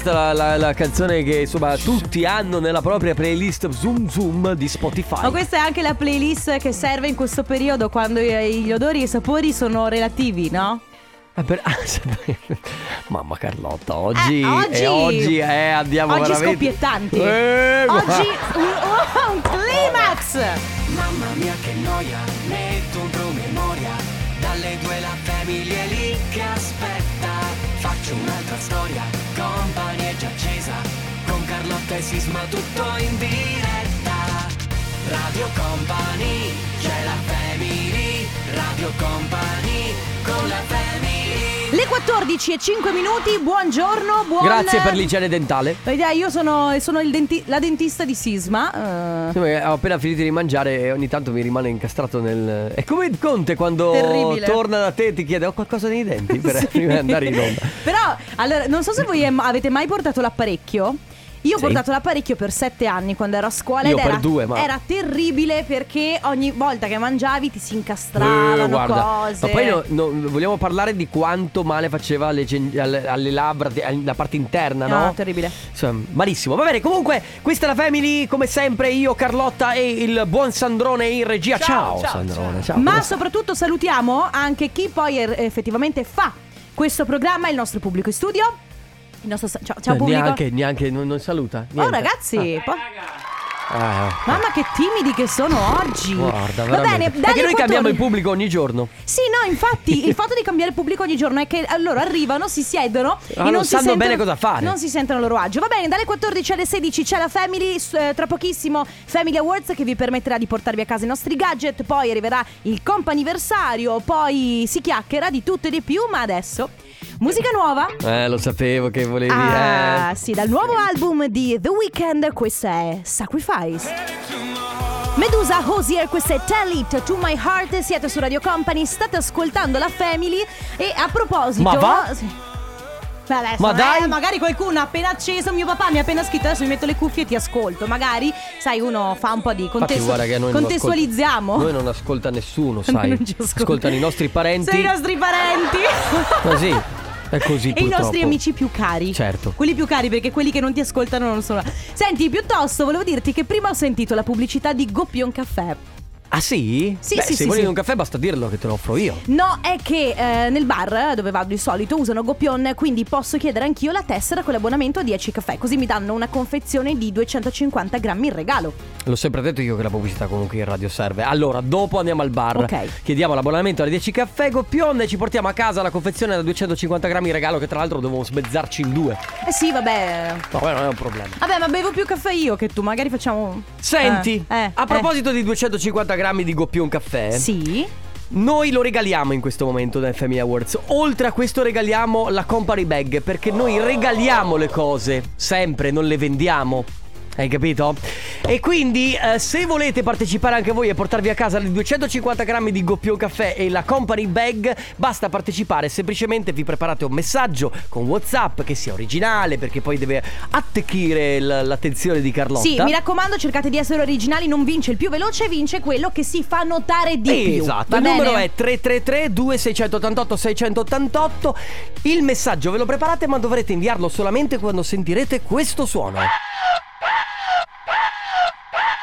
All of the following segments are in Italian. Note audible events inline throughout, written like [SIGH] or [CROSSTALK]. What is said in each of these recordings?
questa è la, la- la canzone che insomma tutti hanno nella propria playlist Zoom Zoom di Spotify. Ma questa è anche la playlist che serve in questo periodo quando gli odori e i sapori sono relativi, no? Ah, per- ah, [LAUGHS] Mamma Carlotta, oggi, Eh, oggi- e oggi eh, andiamo Oggi veramente scoppiettanti. Eh, guarda. Oggi un, oh, un climax! Mamma mia che noia, metto un promemoria Dalle due la famiglia lì che aspetta Faccio un'altra storia, e Sisma tutto in diretta Radio Company, c'è la family Radio Company, con la family Le 14 e 5 minuti, buongiorno, buon... Grazie per l'igiene dentale. Vedi, Io sono, sono il denti- la dentista di Sisma. eh. Sì, Ho appena finito di mangiare e ogni tanto mi rimane incastrato nel. È come il Conte quando Terribile. torna da te e ti chiede ho qualcosa nei denti per [LAUGHS] prima di andare in onda. Però, allora, non so se voi em- avete mai portato l'apparecchio. Io ho Sì. portato l'apparecchio per sette anni quando ero a scuola Io ed per era, due, ma- era terribile perché ogni volta che mangiavi ti si incastravano Eh, cose. Ma poi no- no, vogliamo parlare di quanto male faceva alle, alle- alle labbra, la parte interna, no? No, terribile. Insomma, malissimo. Va bene, comunque, questa è la Family, come sempre, io, Carlotta e il buon Sandrone in regia. Ciao, Sandrone, ciao. Ma come stai? soprattutto salutiamo anche chi poi er- effettivamente fa questo programma, il nostro pubblico in studio. Il nostro sa- ciao, ciao Eh, pubblico. Neanche, neanche, non, non saluta. Oh niente. ragazzi, po- Ah, ah. mamma che timidi che sono oggi. Guarda, Va bene, veramente. Perché noi cambiamo 14 il pubblico ogni giorno. Sì, no, infatti il fatto di cambiare pubblico ogni giorno è che loro arrivano, si siedono Ah, e non non si sanno sentono, bene cosa fare. Non si sentono a loro agio. Va bene, dalle 14 alle 16 c'è la Family, eh, tra pochissimo Family Awards che vi permetterà di portarvi a casa i nostri gadget, poi arriverà il comp'anniversario, poi si chiacchiera di tutto e di più, ma adesso musica nuova. Eh, lo sapevo che volevi. Ah, eh. sì, dal nuovo album di The Weeknd, questa è Sacrifice. Medusa Hosier, questa è Tell It to My Heart, siete su Radio Company, state ascoltando la Family e a proposito... Ma va? Sì. Beh, adesso, Ma dai! eh, magari qualcuno ha appena acceso, mio papà mi ha appena scritto, adesso mi metto le cuffie e ti ascolto, magari, sai, uno fa un po' di Infatti, guarda che noi non contestualizziamo. ascolta- Noi non ascolta nessuno, [LAUGHS] sai. Non ascolta. Ascoltano i nostri parenti. Sei i nostri parenti. Così. È così [LAUGHS] E i nostri amici più cari. Certo. Quelli più cari perché quelli che non ti ascoltano non sono. Senti, piuttosto volevo dirti che prima ho sentito la pubblicità di Goppion Caffè. Ah sì? Sì, Beh, sì, se sì, vuoi sì. un caffè basta dirlo che te lo offro io. No, è che eh, nel bar dove vado di solito usano Goppion, quindi posso chiedere anch'io la tessera con l'abbonamento a 10 caffè, così mi danno una confezione di 250 grammi in regalo. L'ho sempre detto io che la pubblicità comunque in radio serve. Allora, dopo andiamo al bar. Ok. Chiediamo l'abbonamento alle 10 caffè Goppion e ci portiamo a casa la confezione da 250 grammi in regalo che tra l'altro dovevo smezzarci in due. Eh sì, vabbè. No, non è un problema. Vabbè, ma bevo più caffè io che tu, magari facciamo. Senti, Eh, eh, a proposito di 250 grammi di Goppion caffè, eh. Sì. noi lo regaliamo in questo momento da FMI Awards. Oltre a questo regaliamo la Company Bag perché noi regaliamo le cose, sempre, non le vendiamo. Hai capito? E quindi eh, se volete partecipare anche voi e portarvi a casa le 250 grammi di Goppion Caffè e la Company Bag, basta partecipare, semplicemente vi preparate un messaggio con Whatsapp che sia originale perché poi deve attecchire l- l'attenzione di Carlotta. Sì, mi raccomando, cercate di essere originali, non vince il più veloce, vince quello che si fa notare di più. Esatto, il bene? numero è 333 2688 688 Il messaggio ve lo preparate ma dovrete inviarlo solamente quando sentirete questo suono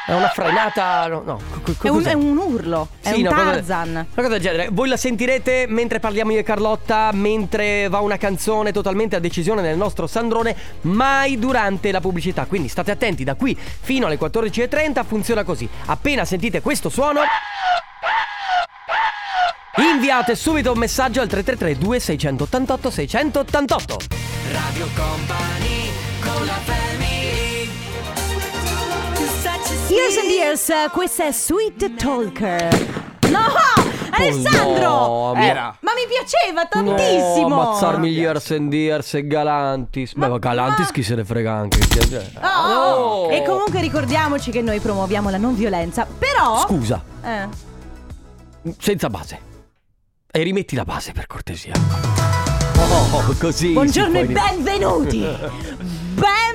È una frenata, no, no co- co- È un, è un urlo, è Sì, un una cosa- Tarzan. Una cosa del genere. Voi la sentirete mentre parliamo io e Carlotta, mentre va una canzone totalmente a decisione del nostro Sandrone, mai durante la pubblicità. Quindi state attenti, da qui fino alle 14.30 funziona così. Appena sentite questo suono... Inviate subito un messaggio al 333 2688 688 Radio Company, con la family Years and Years, eh, questa è Sweet Talker. No! Alessandro! Oh, no, Era. Ma mi piaceva tantissimo! No, ammazzarmi gli years and years e Galantis. Beh, ma Galantis chi se ne frega anche. cioè. Oh! No. E comunque ricordiamoci che noi promuoviamo la non violenza. Però. Scusa, Eh. senza base. E rimetti la base per cortesia. [LAUGHS] Oh, così. Buongiorno e benvenuti! [LAUGHS]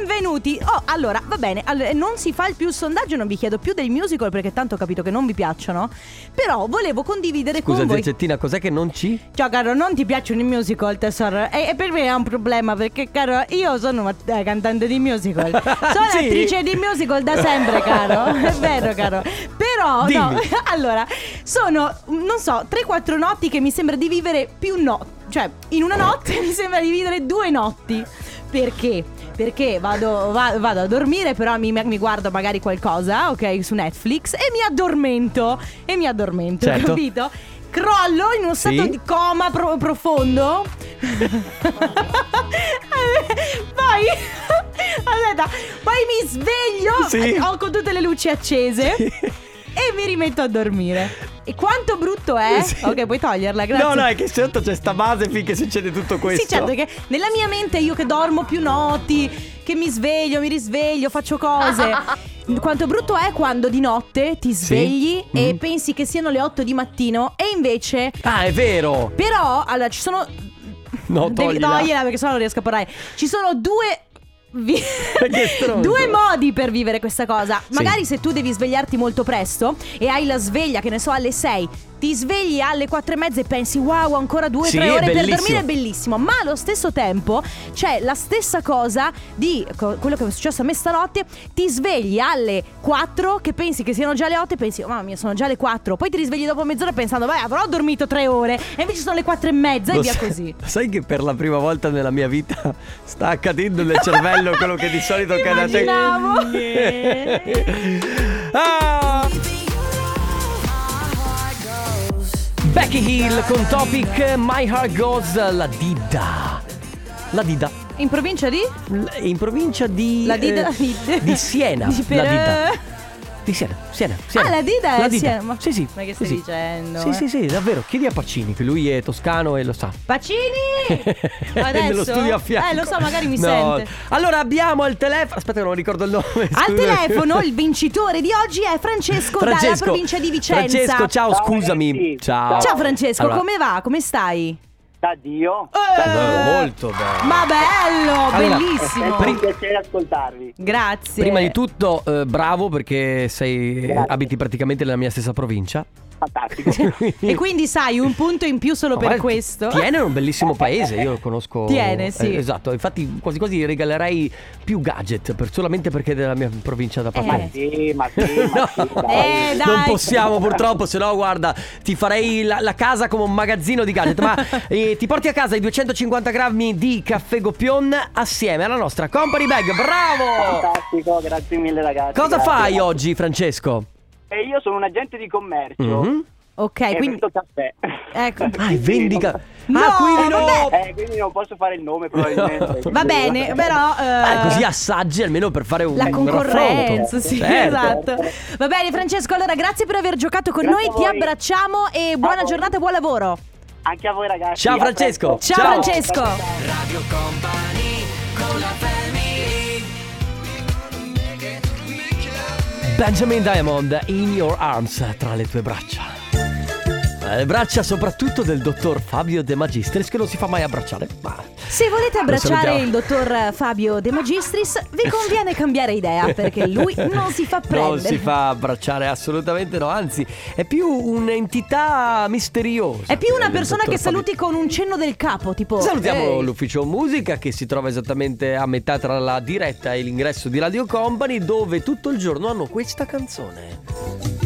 benvenuti. Oh, allora, va bene, allora, non si fa il più sondaggio, non vi chiedo più dei musical perché tanto ho capito che non vi piacciono. Però volevo condividere Scusa, con voi. Zezzettina, cos'è che non ci? Ciao caro, non ti piacciono i musical tesoro? E, e per me è un problema perché caro, io sono una eh, cantante di musical. [LAUGHS] Sono Sì? attrice di musical da sempre caro. [LAUGHS] È vero caro. Però no, Dimmi. [LAUGHS] allora, sono non so, 3-4 notti che mi sembra di vivere più notti. Cioè, in una notte mi sembra di vivere due notti. Perché? Perché vado, va- vado a dormire, però mi, mi guardo magari qualcosa, ok, su Netflix e mi addormento. E mi addormento, Certo. capito? Crollo in uno stato Sì. di coma pro- profondo. poi, aspetta, poi mi sveglio Sì. ho con tutte le luci accese Sì. e mi rimetto a dormire. E quanto brutto è? Sì. Ok, puoi toglierla, grazie. No, no, è che sotto c'è sta base finché succede tutto questo. Sì, certo che nella mia mente io che dormo più notti, che mi sveglio, mi risveglio, faccio cose. [LAUGHS] Quanto brutto è quando di notte ti svegli e Mm. pensi che siano le 8 di mattino e invece Ah, è vero. però allora ci sono No, Devi toglila. togliela perché sennò non riesco a parlare. Ci sono due vi- [LAUGHS] due modi per vivere questa cosa. Sì. Magari se tu devi svegliarti molto presto e hai la sveglia, che ne so, alle 6, ti svegli alle 4 e mezza e pensi wow, ancora 2-3 Sì, ore per dormire, è bellissimo. Ma allo stesso tempo c'è la stessa cosa di co- quello che è successo a me stanotte. Ti svegli alle 4, che pensi che siano già le 8 e pensi, oh mamma mia, sono già le 4. Poi ti risvegli dopo mezz'ora pensando, beh, avrò dormito 3 ore. E invece sono le 4 e mezza e Lo via sai- così. Sai che per la prima volta nella mia vita [LAUGHS] sta accadendo nel cervello quello che di solito accade a te? Immaginavo. [LAUGHS] ah! Becky Hill con Topic My Heart Goes La Dida. La Dida. In provincia di? L- In provincia di La Dida eh, di Siena. [LAUGHS] Di La per- Dida. Di Siena, Siena, Siena. Ah, la Dida è La Dida. Siena, ma- Sì, sì. ma che sì, stai sì. dicendo, Sì, eh? sì, sì, davvero. Chiedi a Pacini che lui è toscano e lo sa. Pacini! [LAUGHS] Adesso? Nello studio a fianco. Eh, lo so, magari mi No. sente. Allora abbiamo al telefono. Aspetta, che non ricordo il nome. Al telefono il [LAUGHS] vincitore di oggi è Francesco, dalla Francesco. provincia di Vicenza. Francesco, ciao, Ciao, scusami. Ciao. Ciao Francesco, Allora, come va? Come stai? Da Dio. eh, molto bene. Ma bello, Allora, bellissimo. È un piacere ascoltarvi. Grazie. Prima di tutto, eh, bravo perché sei, Grazie. abiti praticamente nella mia stessa provincia. Fantastico. [LAUGHS] E quindi sai, un punto in più solo No, per questo. Tiene è un bellissimo paese, io lo conosco. Tiene, sì. Eh, esatto, infatti quasi quasi regalerei più gadget per- solamente perché è della mia provincia da Ma parte. sì, ma sì, ma [LAUGHS] sì, dai. Eh, dai. Non possiamo purtroppo, se no guarda, ti farei la, la casa come un magazzino di gadget. Ma [LAUGHS] eh, ti porti a casa i 250 grammi di caffè Goppion assieme alla nostra company bag. Bravo! Fantastico, grazie mille ragazzi. Cosa grazie. fai oggi, Francesco? E io sono un agente di commercio. Mhm. Ok, E quindi vendo caffè. ecco. Ah, vendica. No, ah, quindi no! Eh, quindi non posso fare il nome probabilmente. Va bene, [LAUGHS] però eh, Ah, così assaggi almeno per fare un La un concorrenza, raffronto. sì, Certo. esatto. Va bene, Francesco, allora grazie per aver giocato con Grazie noi, ti abbracciamo e buona giornata e buon lavoro. Anche a voi ragazzi. Ciao, Francesco. Ciao, Ciao. Francesco. Radio Company con la Benjamin Diamond, In Your Arms, tra le tue braccia. Eh, Le braccia soprattutto del dottor Fabio De Magistris che non si fa mai abbracciare. Ma Se volete abbracciare il dottor Fabio De Magistris, vi conviene cambiare idea perché lui [LAUGHS] non si fa prendere. non si fa abbracciare assolutamente no, anzi è più un'entità misteriosa. È più una persona che Fabio. saluti con un cenno del capo, tipo Salutiamo "Ehi". l'ufficio musica che si trova esattamente a metà tra la diretta e l'ingresso di Radio Company dove tutto il giorno hanno questa canzone.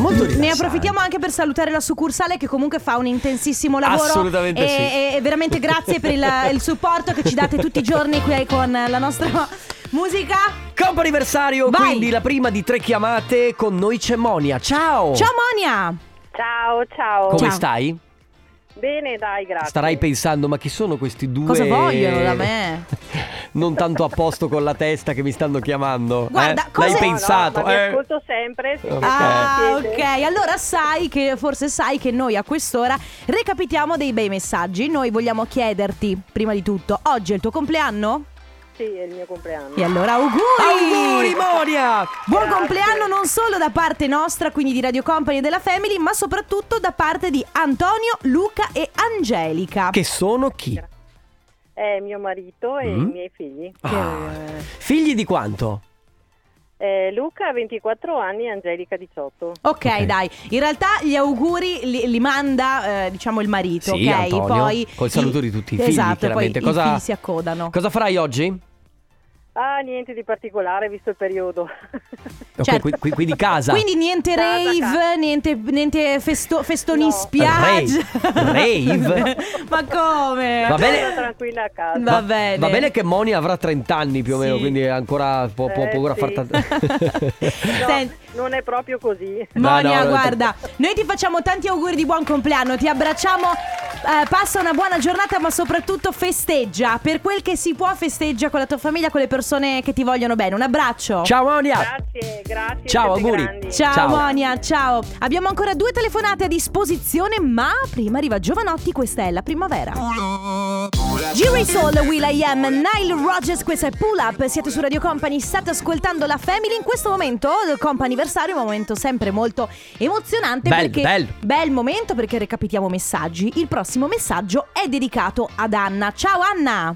Molto Ne rilassante. approfittiamo anche per salutare la succursale che comunque fa un intensissimo lavoro. Assolutamente e, sì. e- e veramente grazie per il, [LAUGHS] il supporto che ci date tutti i giorni qui con la nostra musica. Comp'anniversario, Vai. quindi la prima di tre chiamate con noi c'è Monia. Ciao! Ciao Monia! Ciao, ciao. Come Ciao. stai? Bene, dai, grazie. Starai pensando, ma chi sono questi due? Cosa vogliono da me? [LAUGHS] non tanto a posto con la testa che mi stanno chiamando. Guarda, eh? cosa- L'hai No, no, pensato? No, vi eh? ascolto sempre. se Ok. Ah, ok. Allora sai che, forse sai che noi a quest'ora recapitiamo dei bei messaggi. Noi vogliamo chiederti, prima di tutto, oggi è il tuo compleanno? Sì, è il mio compleanno. E allora auguri! Auguri Monia! Buon Grazie. compleanno non solo da parte nostra, quindi di Radio Company e della Family, ma soprattutto da parte di Antonio, Luca e Angelica. Che sono chi? È mio marito e Mm. i miei figli. Ah. Figli di quanto? Eh, Luca ha 24 anni e Angelica 18. Ok, Ok. dai. In realtà gli auguri li, li manda, eh, diciamo, il marito, Sì, ok? Antonio, poi col saluto di tutti i figli, Esatto, e poi chiaramente. i Cosa- figli si accodano. Cosa farai oggi? Ah, niente di particolare visto il periodo. [LAUGHS] Certo. qui- qui- quindi casa. Quindi niente rave, casa. niente, niente festo- festoni No. spiaggia. Rave? [LAUGHS] Ma come? Va bene. Tranquilla a casa. Va bene. Va bene che Moni avrà 30 anni più o meno, Sì. quindi ancora può, può Eh, ancora sì. far tanto. [LAUGHS] No, Senti- non è proprio così. Monia, No, no, guarda, noi ti facciamo tanti auguri di buon compleanno, ti abbracciamo, eh, passa una buona giornata, ma soprattutto festeggia, per quel che si può festeggia con la tua famiglia, con le persone che ti vogliono bene. Un abbraccio. Ciao Monia! Grazie, grazie. Ciao, auguri. grandi. Ciao, Ciao. Monia, ciao. Abbiamo ancora due telefonate a disposizione, ma prima arriva Giovanotti, questa è la primavera. Jerry Soul, Will I Am, Nile Rogers, questa è Pull Up, siete su Radio Company, state ascoltando la Family in questo momento, il comp'anniversario, un momento sempre molto emozionante Bello, perché bello. bel momento perché recapitiamo messaggi. Il prossimo messaggio è dedicato ad Anna. Ciao Anna.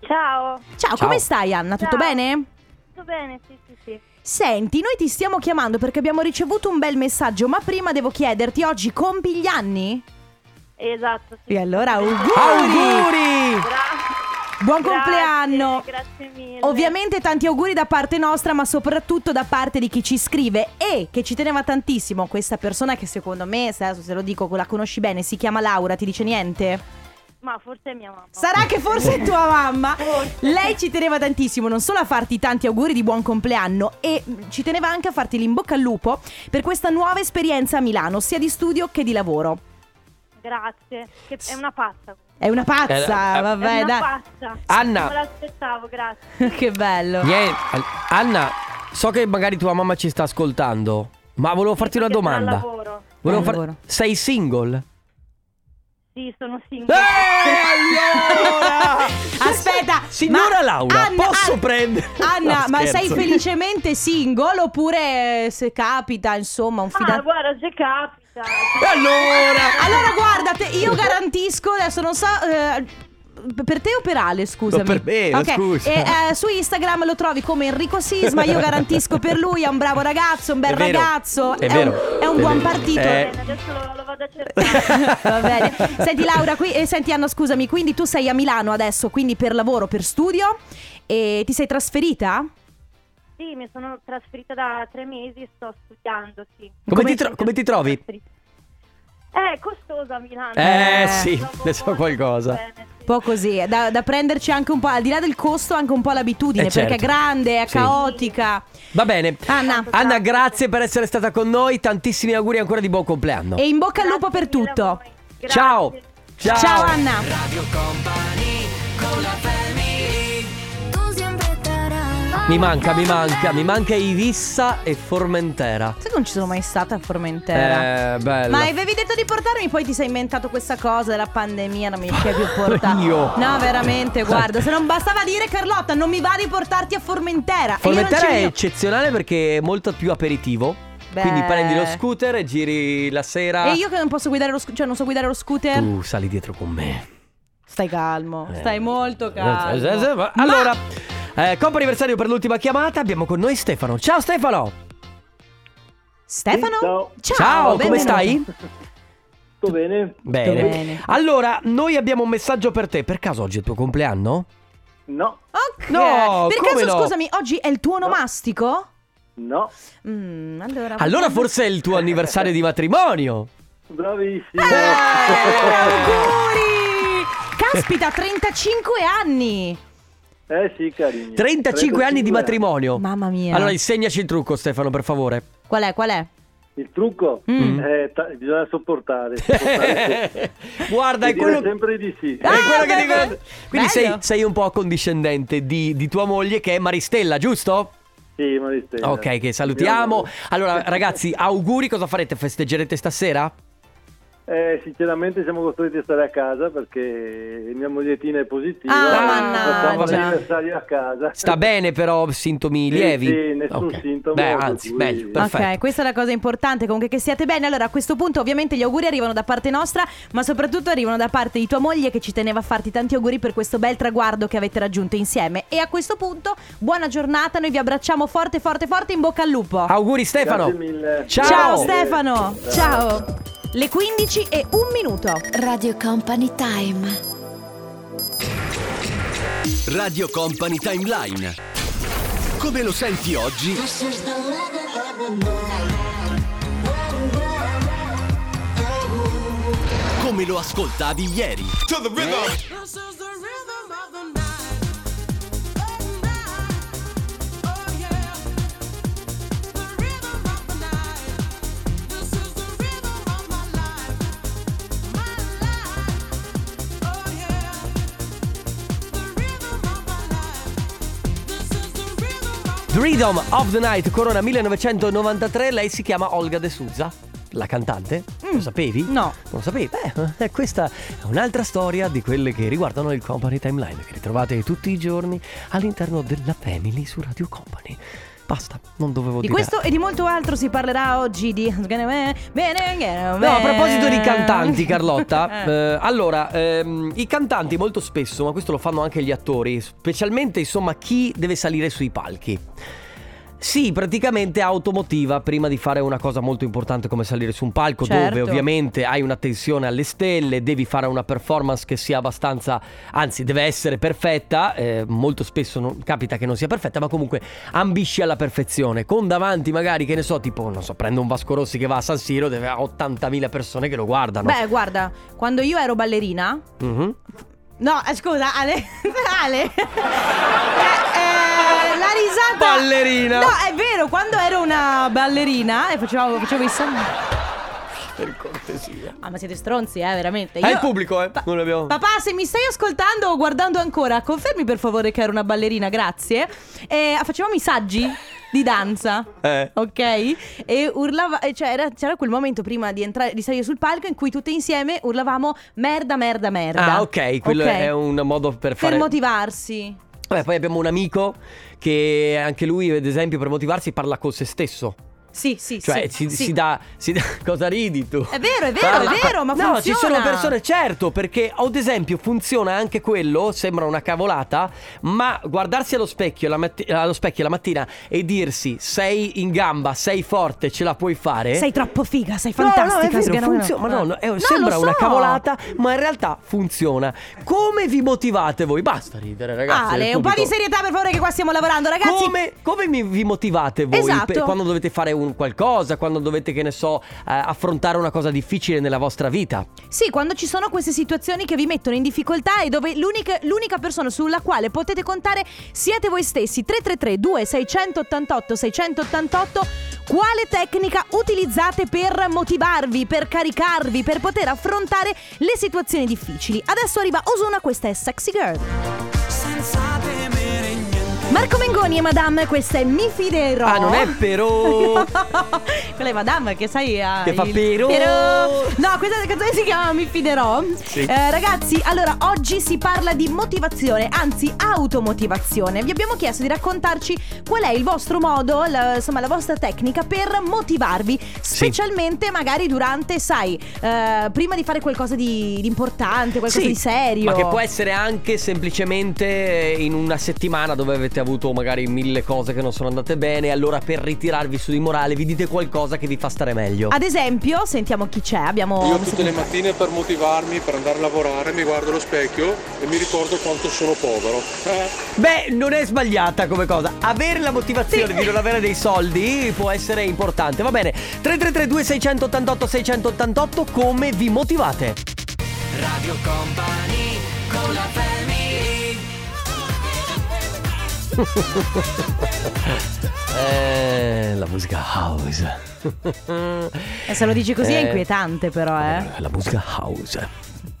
Ciao. Ciao, Ciao. come stai Anna? Tutto Ciao. bene? Tutto bene? Sì, sì, sì. Senti, noi ti stiamo chiamando perché abbiamo ricevuto un bel messaggio, ma prima devo chiederti, oggi compi gli anni? Esatto, sì. E allora auguri! Auguri! Gra- Buon [LAUGHS] grazie, compleanno! Grazie mille. Ovviamente tanti auguri da parte nostra, ma soprattutto da parte di chi ci scrive e che ci teneva tantissimo questa persona che secondo me, se se lo dico, la conosci bene, si chiama Laura, ti dice niente? Ma forse è mia mamma. Sarà che forse è tua mamma. Lei ci teneva tantissimo, non solo a farti tanti auguri di buon compleanno, e ci teneva anche a farti l'in bocca al lupo per questa nuova esperienza a Milano, sia di studio che di lavoro. Grazie. Che è una pazza. È una pazza, Eh, vabbè, è una dai. pazza. Anna. Non me l'aspettavo, grazie. [LAUGHS] che bello. Niente, Anna, so che magari tua mamma ci sta ascoltando, ma volevo farti una domanda. lavoro. Volevo far- lavoro. Sei single? Sì, sono single. Eh, allora! [LAUGHS] Aspetta, Signora ma- Laura, Anna, posso Anna- prendere? Anna, No, ma sei felicemente single oppure se capita, insomma, un Ah, fidanzato? guarda, se capita. Allora? Allora guardate, io garantisco, adesso non so eh, per te o per Ale, scusami. No, per me, Ok, scusa. e, eh, su Instagram lo trovi come Enrico Sisma, io garantisco per lui, è un bravo ragazzo, un bel È vero, ragazzo, è un, vero, è un è buon vero. partito. Eh. Adesso lo, lo vado a cercare. [LAUGHS] Va bene. Senti Laura, qui, eh, senti Anna, scusami, quindi tu sei a Milano adesso, quindi per lavoro, per studio e ti sei trasferita? sì, mi sono trasferita da tre mesi e sto studiando, sì. Come ti tro- come ti trovi? Eh, è costosa a Milano. Eh, Eh. sì, ne so qualcosa. bene. Un po' così, da, da prenderci anche un po', al di là del costo, anche un po' l'abitudine, Eh, certo. perché è grande, è Sì. caotica. Va bene. Anna, Anna, grazie per essere stata con noi. Tantissimi auguri ancora di buon compleanno. e in bocca al lupo per tutto. Ciao. Ciao. Ciao Anna. Mi manca, mi manca, mi manca Ivissa e Formentera. Sai che non ci sono mai stata a Formentera? Eh, bella. Ma avevi detto di portarmi, poi ti sei inventato questa cosa della pandemia, non mi piace più portare. Io? No, veramente, guarda, se non bastava dire Carlotta, non mi va di portarti a Formentera. Formentera è eccezionale perché è molto più aperitivo. Beh. Quindi prendi lo scooter e giri la sera. E io che non posso guidare lo scooter, cioè non so guidare lo scooter. Tu sali dietro con me. Stai calmo, Eh. stai molto calmo. Eh, eh, eh, ma- Allora, eh, compo anniversario per l'ultima chiamata. Abbiamo con noi Stefano. Ciao Stefano. Stefano? Sì, ciao. Ciao, come stai? Tutto bene? Bene. bene. Allora, noi abbiamo un messaggio per te. Per caso oggi è il tuo compleanno? No, Ok. No, per come caso, no? scusami, oggi è il tuo onomastico? no, Mm, allora. Allora forse è il tuo anniversario di matrimonio. bravissimo. Eh, auguri! Caspita, 35 anni! Eh sì, carini. 35 anni di matrimonio. Mamma mia. Allora insegnaci il trucco Stefano per favore. Qual è? Qual è? Il trucco Mm. è ta- bisogna sopportare. sopportare [LAUGHS] Guarda, è quello... sempre di sì. È Ah, quello che dico-. Quindi sei, sei un po' accondiscendente di, di tua moglie che è Maristella, giusto? Sì, Maristella. Ok, che salutiamo. Allora, ragazzi, auguri, cosa farete? Festeggerete stasera? Eh, sinceramente siamo costretti a stare a casa perché mia mogliettina è positiva. Ah, mannaggia. Facciamo l'anniversario a casa. Sta bene però, sintomi Sì, lievi? sì, nessun Ok. sintomo, Beh, anzi, cui- meglio, perfetto. Ok, questa è la cosa importante, comunque che siate bene. Allora, a questo punto ovviamente gli auguri arrivano da parte nostra, ma soprattutto arrivano da parte di tua moglie che ci teneva a farti tanti auguri per questo bel traguardo che avete raggiunto insieme. E a questo punto, buona giornata, noi vi abbracciamo forte, forte, forte, in bocca al lupo. Auguri Stefano. Grazie mille. Ciao. Ciao Stefano, ciao. Le 15 e un minuto. Radio Company Time. Radio Company Timeline. Come lo senti oggi? Come lo ascoltavi ieri? The Rhythm of the Night, Corona 1993, lei si chiama Olga De Souza, la cantante. Lo sapevi? No. Non lo sapevi? Beh, eh, questa è un'altra storia di quelle che riguardano il Company Timeline, che ritrovate tutti i giorni all'interno della Family su Radio Company. Basta, non dovevo Di dire questo e di molto altro si parlerà oggi di... No, a proposito di cantanti, Carlotta, [LAUGHS] eh, allora, ehm, i cantanti molto spesso, ma questo lo fanno anche gli attori, specialmente insomma chi deve salire sui palchi. Si praticamente automotiva prima di fare una cosa molto importante come salire su un palco Certo. dove ovviamente hai un'attenzione alle stelle, devi fare una performance che sia abbastanza, anzi deve essere perfetta, eh, molto spesso non- capita che non sia perfetta, ma comunque ambisci alla perfezione, con davanti magari che ne so, tipo, non so, prendo un Vasco Rossi che va a San Siro, deve avere 80.000 persone che lo guardano. Beh, guarda, quando io ero ballerina... Mhm. No, eh, scusa, Ale. [LAUGHS] Ale. [LAUGHS] Ballerina. No, è vero, quando ero una ballerina e facevo, facevo i salti. Per cortesia. Ah, ma siete stronzi, eh, veramente. È il pubblico, eh. Non abbiamo- Papà, se mi stai ascoltando o guardando ancora, confermi per favore che ero una ballerina, grazie. E facevamo i saggi di danza. [LAUGHS] Eh. Ok? E urlava, cioè era- c'era quel momento prima di entrare, di salire sul palco in cui tutte insieme urlavamo merda, merda, merda. Ah, ok, quello Ok? è un modo per Per fare. motivarsi. Vabbè, poi abbiamo un amico che anche lui, ad esempio, per motivarsi parla con se stesso. Sì, sì, Cioè, sì, si, sì. si dà, si dà- [LAUGHS] Cosa ridi tu? È vero, è vero, è vero, ma no, ci sono funziona. persone, certo, perché ad esempio funziona anche quello, sembra una cavolata, ma guardarsi allo specchio, la matti- allo specchio la mattina e dirsi sei in gamba, sei forte, ce la puoi fare. Sei troppo figa, sei No, no, fantastica. è vero, funziona. Ma no, no, è- No, sembra lo una so. cavolata, ma in realtà funziona. Come vi motivate voi? Basta ridere, ragazzi. Ale, un po' di serietà per favore che qua stiamo lavorando, ragazzi. Come, come mi- vi motivate voi Esatto. per- quando dovete fare un qualcosa, quando dovete, che ne so, eh, affrontare una cosa difficile nella vostra vita? Sì, quando ci sono queste situazioni che vi mettono in difficoltà e dove l'unica, l'unica persona sulla quale potete contare siete voi stessi. 333 2688 688 Quale tecnica utilizzate per motivarvi, per caricarvi, per poter affrontare le situazioni difficili? Adesso arriva Osuna, questa è Sexy Girl. Marco Mengoni e Madame, questa è Mi fiderò. Ah, non è però. [LAUGHS] Quella è Madame che sai ha Che fa il- però. No, questa canzone si chiama Mi fiderò Sì. Eh, Ragazzi, allora oggi si parla di motivazione Anzi, automotivazione Vi abbiamo chiesto di raccontarci qual è il vostro modo la- Insomma, la vostra tecnica per motivarvi Specialmente magari durante, sai eh, Prima di fare qualcosa di, di importante Qualcosa Sì, di serio Ma che può essere anche semplicemente in una settimana dove avete avuto magari mille cose che non sono andate bene. Allora, per ritirarvi su di morale, vi dite qualcosa che vi fa stare meglio. Ad esempio, sentiamo chi c'è Abbiamo Io tutte le mattine per motivarmi, per andare a lavorare, mi guardo allo specchio e mi ricordo quanto sono povero. Eh, Beh, non è sbagliata come cosa. Avere la motivazione di non avere dei soldi può essere importante. Va bene. 3332 688 688 come vi motivate? Radio Company con la family [LAUGHS] Eh, la musica house. Eh, Se lo dici così è Eh, inquietante però eh La musica house.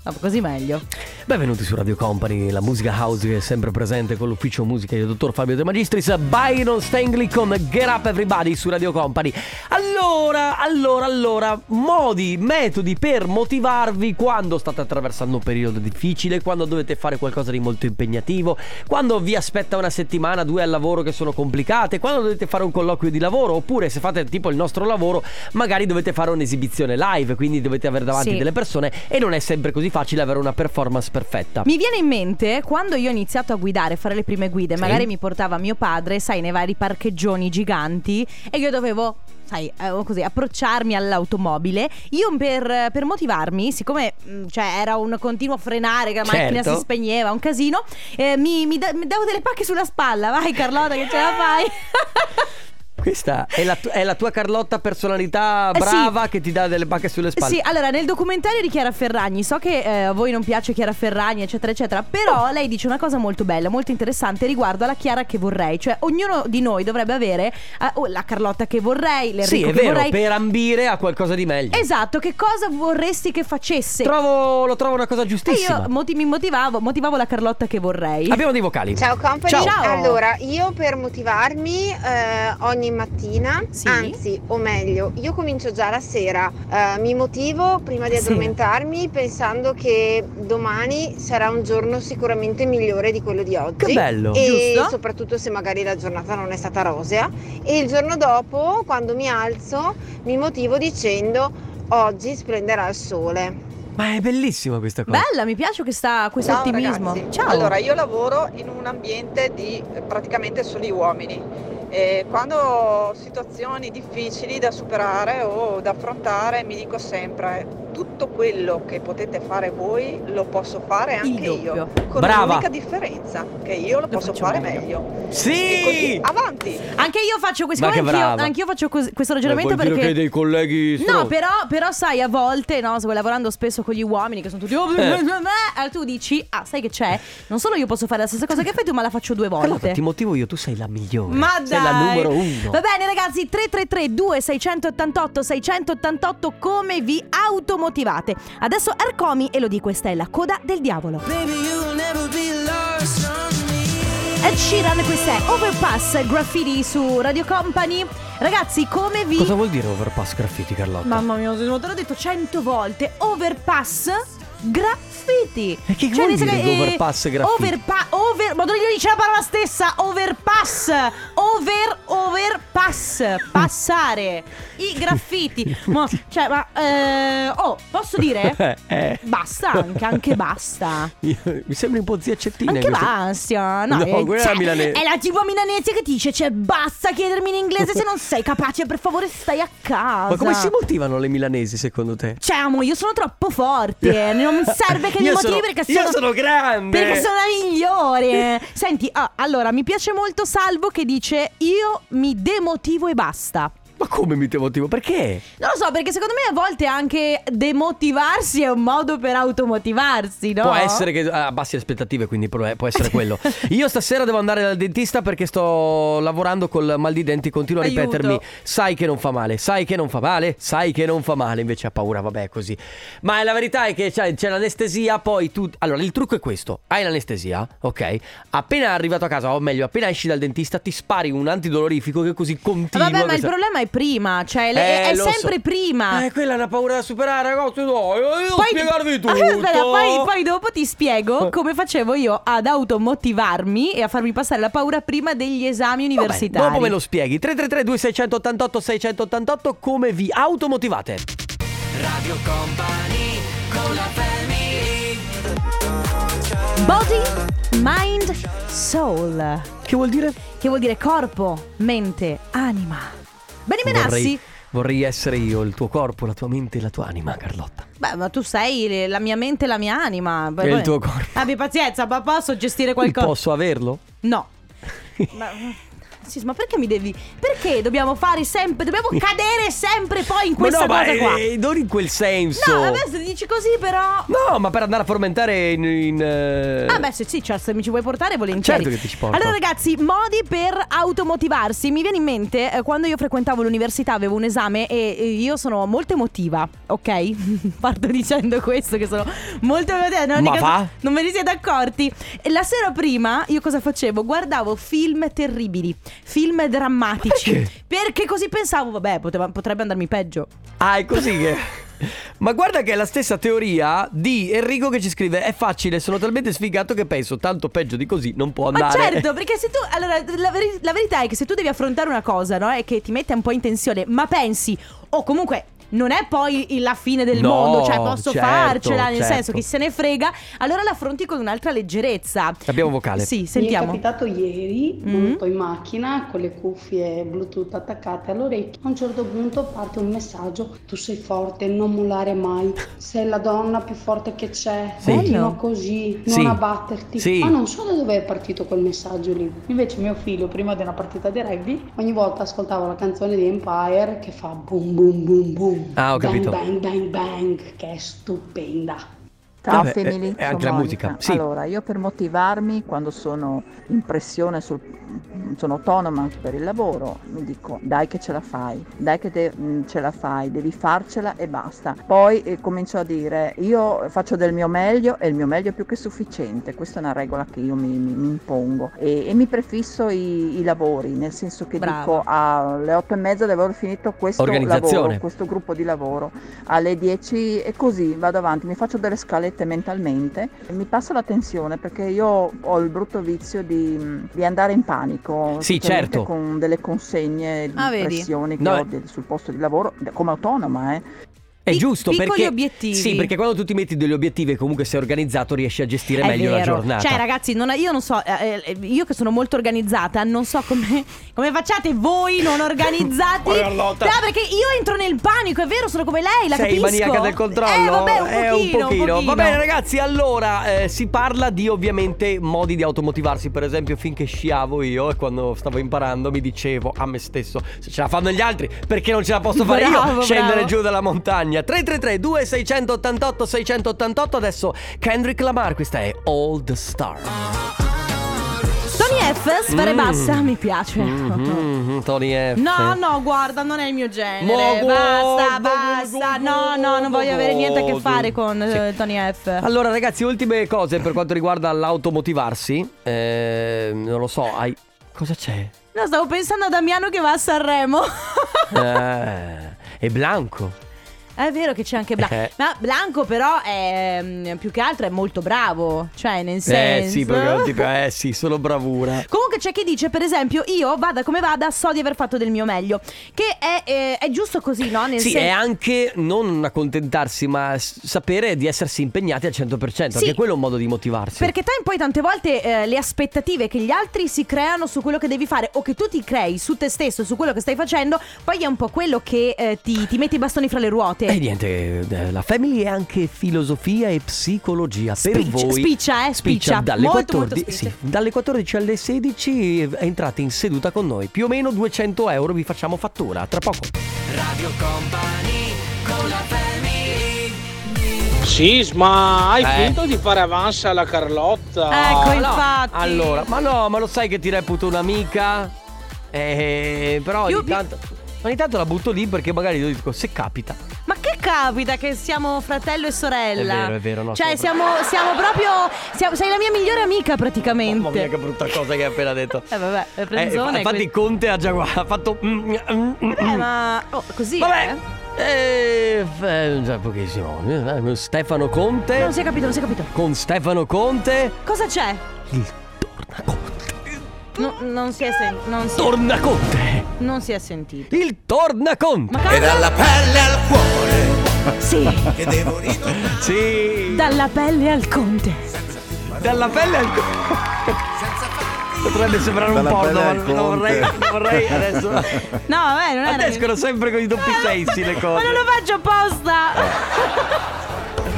No, così meglio. Benvenuti su Radio Company, la musica house che è sempre presente con l'ufficio musica del dottor Fabio De Magistris, Byron Stanley con Get Up Everybody su Radio Company. Allora, allora, allora, modi, metodi per motivarvi quando state attraversando un periodo difficile, quando dovete fare qualcosa di molto impegnativo, quando vi aspetta una settimana, due al lavoro che sono complicate, quando dovete fare un colloquio di lavoro, oppure se fate tipo il nostro lavoro, magari dovete fare un'esibizione live, quindi dovete avere davanti Sì. delle persone e non è sempre così facile avere una performance perfetta. Mi viene in mente quando io ho iniziato a guidare, fare le prime guide, Sì. magari mi portava mio padre, sai, nei vari parcheggioni giganti e io dovevo, sai, eh, così, approcciarmi all'automobile. Io per, per motivarmi, siccome mh, cioè, era un continuo frenare, che la macchina Certo. si spegneva, un casino, eh, mi, mi da- mi davo delle pacche sulla spalla. Vai Carlotta che ce la fai. [LAUGHS] Questa è la, tu- è la tua Carlotta personalità Eh, sì. brava che ti dà delle pacche sulle spalle. Sì, allora nel documentario di Chiara Ferragni, so che eh, a voi non piace Chiara Ferragni, eccetera, eccetera, però Oh. lei dice una cosa molto bella, molto interessante riguardo alla Chiara che vorrei, cioè ognuno di noi dovrebbe avere eh, oh, la Carlotta che vorrei, l'Enrico Sì, è che vero, vorrei. per ambire a qualcosa di meglio. Esatto, che cosa vorresti che facesse? Trovo, lo trovo una cosa e giustissima. io moti- mi motivavo, motivavo la Carlotta che vorrei. Abbiamo dei vocali. Ciao company, Ciao. Ciao. allora io per motivarmi eh, ogni mattina, Sì. anzi o meglio, io comincio già la sera, eh, mi motivo prima di Sì. addormentarmi pensando che domani sarà un giorno sicuramente migliore di quello di oggi. Che bello. E Giusto. soprattutto se magari la giornata non è stata rosea. E il giorno dopo, quando mi alzo, mi motivo dicendo oggi splenderà il sole. Ma è bellissima questa cosa. Bella, mi piace questa, questo Ciao ottimismo. ragazzi. Ciao. Allora, io lavoro in un ambiente di praticamente soli uomini. E quando ho situazioni difficili da superare o da affrontare, mi dico sempre: tutto quello che potete fare voi lo posso fare Il anche doppio. io. Con Brava. l'unica differenza che io lo posso faccio fare meglio. meglio. Sì! così, avanti! Anche io faccio questo, Ma che anch'io, anch'io faccio cos- questo ragionamento Vuol dire perché che dei colleghi No, stronzi. però, però sai, a volte, no, lavorando spesso con gli uomini che sono tutti. "Oh, Eh. allora [LAUGHS] tu dici, ah, sai che c'è? Non solo io posso fare la stessa cosa che fai tu, ma la faccio due volte. Carlotta, ti motivo io, tu sei la migliore. Ma dai. Sei la numero uno. Va bene ragazzi 333 2688 688 come vi automotivate Adesso Ercomi e lo di questa è la coda del diavolo Ed Sheeran questa è Overpass Graffiti su Radio Company Ragazzi come vi Cosa vuol dire overpass graffiti, Carlotta? Mamma mia, te l'ho detto cento volte. Overpass graffiti. E che vuol nel dire che, eh, overpass graffiti? Overpa- over, ma non gli dice la parola stessa. Overpass. Over, overpass. Passare. I graffiti. [LAUGHS] ma, cioè, ma, eh, oh, posso dire? [LAUGHS] Eh, eh. Basta, anche, anche basta. Io- mi sembri un po' zia Cettina. Anche basta. No, No, eh, è cioè, la milanese. È la tipo milanese che dice, cioè, basta chiedermi in inglese se non sei capace, per favore stai a casa. Ma come si motivano le milanesi secondo te? Cioè, amo, io sono troppo forte. [LAUGHS] Non serve che mi Io motivi sono- perché io sono. sono grande. Perché sono la migliore. Senti, ah, allora mi piace molto Salvo che dice: Io mi demotivo e basta. Ma come mi demotivo? Perché? Non lo so, perché secondo me a volte anche demotivarsi è un modo per automotivarsi, no? Può essere che abbassi le aspettative, quindi può essere [LAUGHS] quello. Io stasera devo andare dal dentista perché sto lavorando col mal di denti, continuo a Aiuto. ripetermi, sai che non fa male, sai che non fa male, sai che non fa male, invece ha paura, vabbè, è così. Ma la verità è che c'è, c'è l'anestesia, poi tu... Allora, il trucco è questo, hai l'anestesia, ok? Appena arrivato a casa, o meglio, appena esci dal dentista, ti spari un antidolorifico che così continua. Vabbè, ma il problema è prima, cioè le- Eh, è lo sempre so. prima. Eh, quella è una paura da superare, ragazzi, no, io devo Poi, spiegarvi tutto. [LAUGHS] Aspetta, poi, poi dopo ti spiego come facevo io ad automotivarmi e a farmi passare la paura prima degli esami Vabbè, universitari. dopo me lo spieghi. 333 2688 688 come vi automotivate? Radio Company con la Body, mind, soul. Che vuol dire? Che vuol dire corpo, mente, anima. Benny Benassi. Vorrei, vorrei essere io, il tuo corpo, la tua mente e la tua anima, Carlotta. Beh, ma tu sei la mia mente e la mia anima. E il tuo corpo. Abbi pazienza, ma posso gestire [LAUGHS] qualcosa? Posso averlo? No. [LAUGHS] Ma- Sì, ma perché mi devi. Perché dobbiamo fare sempre. Dobbiamo [LAUGHS] cadere sempre poi in Ma questa no, ma cosa qua? eh, non in quel senso. No, vabbè, se dici così, però. No, ma per andare a formentare in. in, eh, Ah, beh, sì, sì, cioè, se mi ci vuoi portare, volentieri. Certo che ti ci porto. Allora, ragazzi, modi per automotivarsi. Mi viene in mente eh, quando io frequentavo l'università, avevo un esame e e io sono molto emotiva, ok? [LAUGHS] Parto dicendo questo, che sono molto emotiva. Non, Ma va? non ve ne siete accorti? E la sera prima, io cosa facevo? Guardavo film terribili, film drammatici. Perché? Perché così pensavo, vabbè, poteva- potrebbe andarmi peggio. Ah, è così che. [LAUGHS] Ma guarda che è la stessa teoria di Enrico che ci scrive: È facile, sono talmente sfigato che penso tanto peggio di così non può Ma andare. certo, [LAUGHS] perché se tu. Allora, la, veri- la verità è che se tu devi affrontare una cosa, no? E che ti mette un po' in tensione, ma pensi, o comunque. Non è poi la fine del No, mondo, cioè posso certo, farcela, nel certo. senso chi se ne frega, allora l'affronti con un'altra leggerezza. Abbiamo vocale. Sì, Mi è sentiamo. capitato ieri, Mm. monto in macchina con le cuffie Bluetooth attaccate all'orecchio. A un certo punto parte un messaggio: Tu sei forte, non mollare mai. Sei la donna più forte che c'è. Sì. Continua Bello. così, non Sì. abbatterti. Sì. Ma non so da dove è partito quel messaggio lì. Invece, mio figlio, prima di una partita di rugby, ogni volta ascoltava la canzone di Empire che fa boom boom boom boom. Ah, ho bang, capito. Bang bang bang, che è stupenda. Ciao Vabbè, Family, è- è anche la musica, sì. Allora, io per motivarmi quando sono in pressione, sul- sono autonoma per il lavoro, mi dico dai che ce la fai, dai che de- mh, ce la fai, devi farcela e basta. Poi eh, comincio a dire io faccio del mio meglio e il mio meglio è più che sufficiente, questa è una regola che io mi, mi- mi impongo e, e mi prefisso i, i lavori, nel senso che Brava. dico alle otto e mezza devo aver finito questo lavoro, questo gruppo di lavoro alle 10 e così vado avanti, mi faccio delle scalette mentalmente e mi passa la tensione perché io ho il brutto vizio di, di andare in panico, Sì, certo. con delle consegne, Ah, vedi? pressioni che No, ho eh. sul posto di lavoro come autonoma, eh. È giusto piccoli perché. obiettivi. Sì, perché quando tu ti metti degli obiettivi e comunque sei organizzato, riesci a gestire È meglio la vero. giornata. Cioè, ragazzi, non- io non so, eh, eh, io che sono molto organizzata, non so come, [LAUGHS] come facciate voi non organizzati. No, perché io entro nel panico, è vero, sono come lei, la Sei capisco. maniaca del controllo? Eh, vabbè, un Eh, pochino, un pochino. Va bene, ragazzi. Allora, eh, si parla di ovviamente modi di automotivarsi. Per esempio, finché sciavo io e quando stavo imparando mi dicevo a me stesso: se ce la fanno gli altri, perché non ce la posso fare Bravo, io? Scendere bravo. giù dalla montagna. 333 2688 688 Adesso Kendrick Lamar. Questa è the Star. Tony F, sfere Mm. bassa, mi piace. Mhm, Tony F. No, no, guarda, non è il mio genere. Ma basta, guarda, basta. No, no, non voglio avere niente a che fare con Sì. eh, Tony F. Allora, ragazzi, ultime cose per quanto riguarda l'automotivarsi. Eh, non lo so, hai. Cosa c'è? No, stavo pensando a Damiano che va a Sanremo. Eh, è Blanco. È vero che c'è anche Blanco. Eh. Ma Blanco, però, è, mm, più che altro è molto bravo. Cioè, nel senso. Eh sì, perché tipo, eh sì, solo bravura. Comunque c'è chi dice, per esempio, io vada come vada, so di aver fatto del mio meglio. Che è, eh, è giusto così, no? Nel Sì, sen- è anche non accontentarsi, ma sapere di essersi impegnati al 100%. Sì. Anche quello è un modo di motivarsi. Perché te poi tante volte eh, le aspettative che gli altri si creano su quello che devi fare o che tu ti crei su te stesso, su quello che stai facendo, poi è un po' quello che eh, ti, ti mette i bastoni fra le ruote. E niente, eh, la family è anche filosofia e psicologia per Spiccia- voi. spiccia, eh, spiccia. dalle, Molto, molto 14, spiccia. sì, dalle 14 alle 16 entrate in seduta con noi. Più o meno 200 euro vi facciamo fattura. Tra poco. Radio Company con la family Sisma, hai Eh. finto di fare avanza alla Carlotta? Ecco, no. infatti. Allora, ma no, ma lo sai che ti reputo un'amica? Eh, però ogni Più- più- tanto, ogni tanto la butto lì perché magari io dico se capita. Capita che siamo fratello e sorella? È vero, è vero, no, Cioè, siamo siamo, siamo proprio. siamo- sei la mia migliore amica praticamente. Mamma mia, che brutta cosa che hai appena detto. Eh, vabbè, è Eh, frenzone. infatti Conte ha già ha fatto mm, mm, mm. Eh, ma. Oh, così. Vabbè. eh? Eh, f- già pochissimo. Eh, Stefano Conte. Non si è capito, non si è capito. Con Stefano Conte. Cosa c'è? Il tornaconte. No, non si è sentito. Non, si- Tornaconte. non si è sentito. Il tornaconte. Ma cosa? dalla pelle al cuore Sì, che devo ridurre. Sì. dalla pelle al conte. Dalla pelle al Potrebbe sembrare un porno, pelle ma non Conte. vorrei, non vorrei adesso. [LAUGHS] No, vabbè, non era. Adesso escono sempre con i doppi sensi le Ma cose. non lo faccio apposta.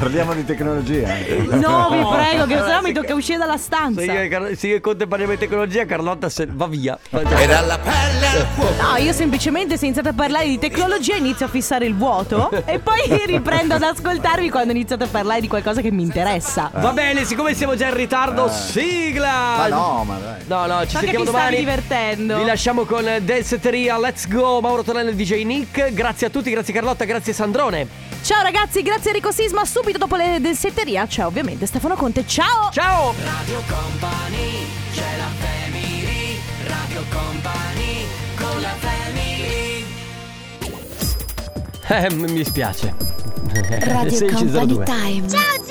Parliamo di tecnologia. No, vi prego, che sennò mi tocca uscire dalla stanza. Se io, Car- se io e Conte parliamo di tecnologia, Carlotta se- va via. E dalla pelle al cuore. No, io semplicemente se iniziate a parlare di tecnologia inizio a fissare il vuoto e poi [LAUGHS] riprendo ad ascoltarvi quando iniziate a parlare di qualcosa che mi interessa. Va bene, siccome siamo già in ritardo, Eh. sigla! Ma no, ma dai. No, no, ci So che sentiamo ti stavi domani. divertendo. Vi lasciamo con Densetteria, Let's Go, Mauro Tonello e DJ Nick. Grazie a tutti, grazie Carlotta, grazie Sandrone. Ciao ragazzi, grazie Enrico Sisma. Subito dopo le del setteria c'è ovviamente Stefano Conte. Ciao! Ciao! Radio Company, c'è la family. Radio Company, con la family. Eh, mi dispiace. Radio [LAUGHS] 16.02. Company Time. Ciao